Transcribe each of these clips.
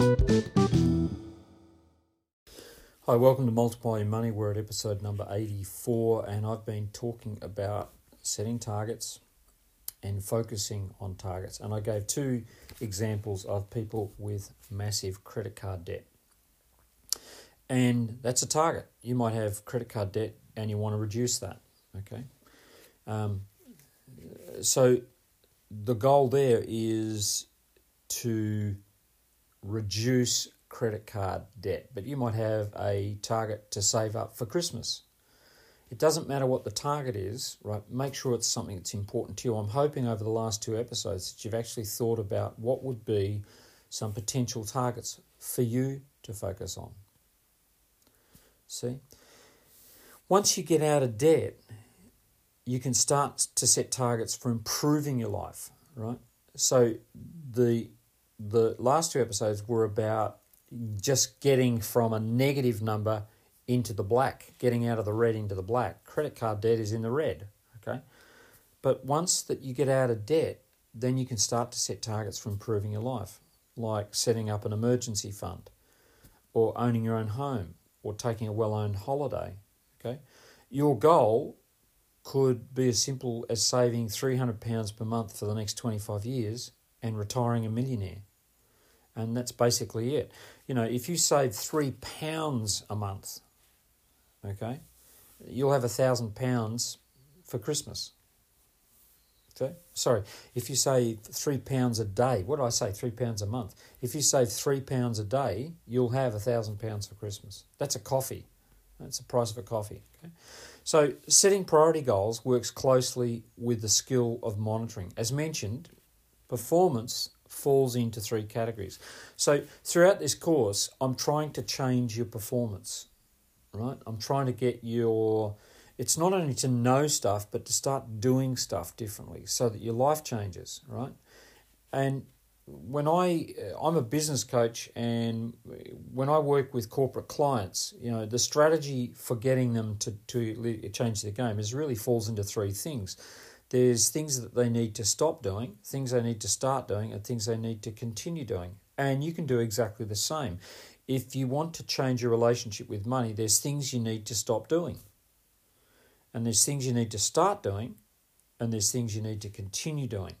Hi, welcome to Multiply Your Money. We're at episode number 84, and I've been talking about setting targets and focusing on targets. And I gave two examples of people with massive credit card debt. And that's a target. You might have credit card debt and you want to reduce that. Okay. Um, so the goal there is to reduce credit card debt, but you might have a target to save up for Christmas. It doesn't matter what the target is, right? Make sure it's something that's important to you. I'm hoping over the last two episodes that you've actually thought about what would be some potential targets for you to focus on. See? Once you get out of debt, you can start to set targets for improving your life, right? So the the last two episodes were about just getting from a negative number into the black, getting out of the red into the black. Credit card debt is in the red, okay? But once that you get out of debt, then you can start to set targets for improving your life, like setting up an emergency fund or owning your own home or taking a well-owned holiday, okay? Your goal could be as simple as saving 300 pounds per month for the next 25 years and retiring a millionaire and that's basically it. You know, if you save three pounds a month, okay, you'll have a thousand pounds for Christmas. Okay, sorry, if you save three pounds a day, what do I say? Three pounds a month. If you save three pounds a day, you'll have a thousand pounds for Christmas. That's a coffee. That's the price of a coffee. Okay, so setting priority goals works closely with the skill of monitoring. As mentioned, performance falls into three categories. So throughout this course, I'm trying to change your performance, right? I'm trying to get your it's not only to know stuff but to start doing stuff differently so that your life changes, right? And when I I'm a business coach and when I work with corporate clients, you know, the strategy for getting them to to change their game is really falls into three things. There's things that they need to stop doing, things they need to start doing, and things they need to continue doing. And you can do exactly the same. If you want to change your relationship with money, there's things you need to stop doing. And there's things you need to start doing, and there's things you need to continue doing.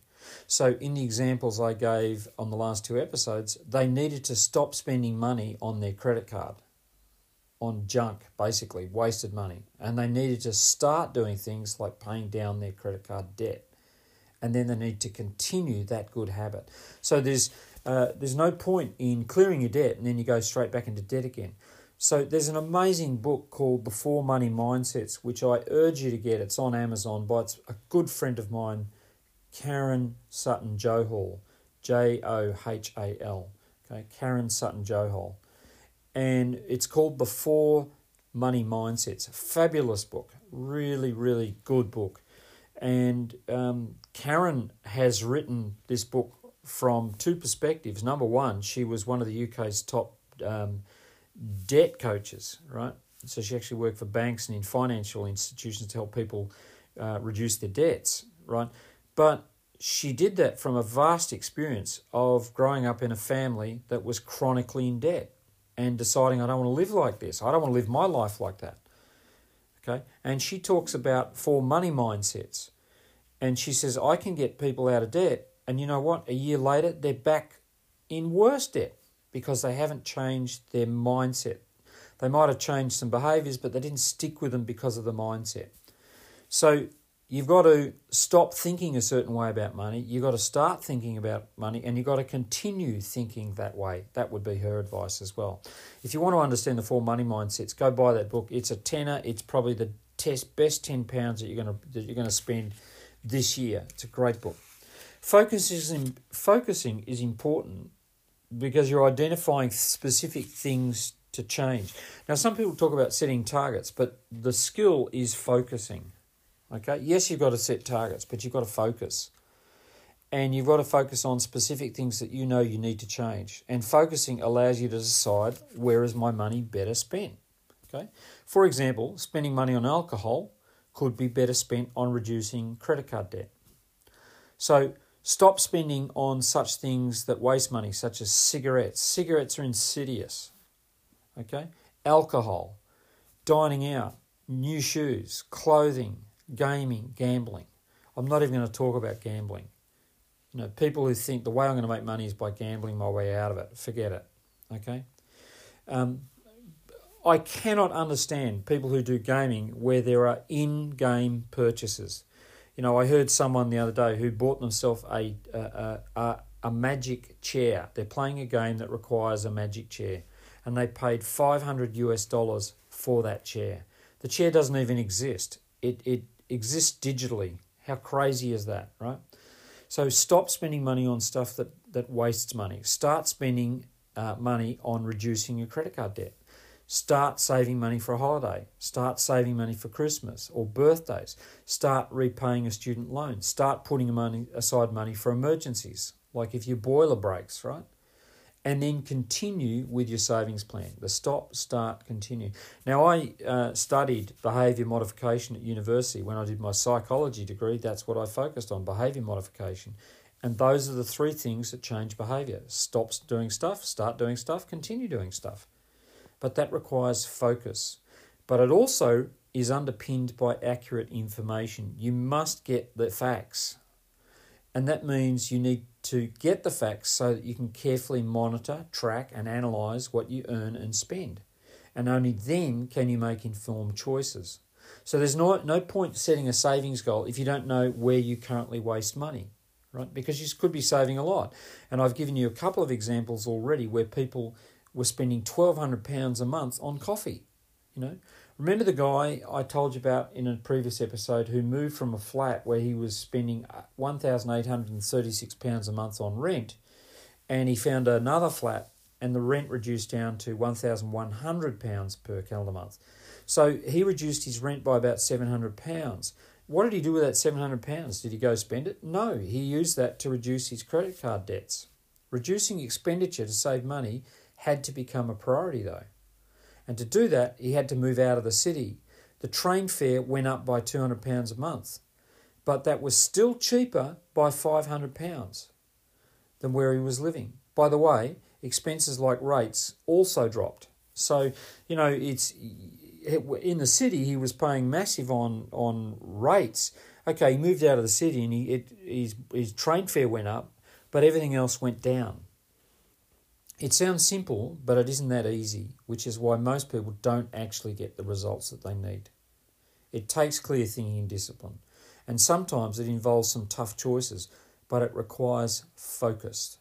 So, in the examples I gave on the last two episodes, they needed to stop spending money on their credit card on junk, basically, wasted money. And they needed to start doing things like paying down their credit card debt. And then they need to continue that good habit. So there's, uh, there's no point in clearing your debt and then you go straight back into debt again. So there's an amazing book called Four Money Mindsets, which I urge you to get. It's on Amazon by a good friend of mine, Karen Sutton Johal, J O H A L. Okay, Karen Sutton Johal and it's called The Four Money Mindsets. Fabulous book, really, really good book. And um, Karen has written this book from two perspectives. Number one, she was one of the UK's top um, debt coaches, right? So she actually worked for banks and in financial institutions to help people uh, reduce their debts, right? But she did that from a vast experience of growing up in a family that was chronically in debt and deciding I don't want to live like this. I don't want to live my life like that. Okay? And she talks about four money mindsets. And she says, I can get people out of debt. And you know what? A year later, they're back in worse debt because they haven't changed their mindset. They might have changed some behaviors, but they didn't stick with them because of the mindset. So you've got to stop thinking a certain way about money. You've got to start thinking about money and you've got to continue thinking that way. That would be her advice as well. If you want to understand the four money mindsets, go buy that book. It's a tenner. It's probably the test, best 10 pounds that you're going to, that you're going to spend this year. It's a great book. Focus is in, focusing is important because you're identifying specific things to change. Now, some people talk about setting targets, but the skill is focusing Okay, yes, you've got to set targets, but you've got to focus. And you've got to focus on specific things that you know you need to change. And focusing allows you to decide where is my money better spent. Okay? For example, spending money on alcohol could be better spent on reducing credit card debt. So Stop spending on such things that waste money, such as cigarettes. Cigarettes are insidious. Okay? Alcohol, dining out, new shoes, clothing, gaming, gambling. I'm not even going to talk about gambling. You know, people who think the way I'm going to make money is by gambling my way out of it, forget it. Okay? Um, I cannot understand people who do gaming where there are in game purchases. You know, I heard someone the other day who bought themselves a, a, a, a magic chair. They're playing a game that requires a magic chair, and they paid 500 US dollars for that chair. The chair doesn't even exist, it, it exists digitally. How crazy is that, right? So stop spending money on stuff that, that wastes money. Start spending uh, money on reducing your credit card debt. Start saving money for a holiday. Start saving money for Christmas or birthdays. Start repaying a student loan. Start putting money aside money for emergencies, like if your boiler breaks, right? And then continue with your savings plan. The stop, start, continue. Now, I uh, studied behaviour modification at university when I did my psychology degree. That's what I focused on behaviour modification. And those are the three things that change behaviour stop doing stuff, start doing stuff, continue doing stuff but that requires focus. But it also is underpinned by accurate information. You must get the facts. And that means you need to get the facts so that you can carefully monitor, track, and analyse what you earn and spend. And only then can you make informed choices. So there's no, no point setting a savings goal if you don't know where you currently waste money, right? Because you could be saving a lot. And I've given you a couple of examples already where people were spending £1,200 a month on coffee. You know, remember the guy I told you about in a previous episode who moved from a flat where he was spending uh, £1,836 a month on rent and he found another flat and the rent reduced down to £1,100 per calendar month. So he reduced his rent by about £700. What did he do with that £700? Did he go spend it? No, he used that to reduce his credit card debts. Reducing expenditure to save money had to become a priority though. And to do that, he had to move out of the city. The train fare went up by £200 a month, but that was still cheaper by £500 than where he was living. By the way, expenses like rates also dropped. So, you know, it's in the city he was paying massive on on rates. Okay, he moved out of the city and he it, his his train fare went up, but everything else went down. It sounds simple, but it isn't that easy, which is why most people don't actually get the results that they need. It takes clear thinking and discipline, and sometimes it involves some tough choices, but it requires focus.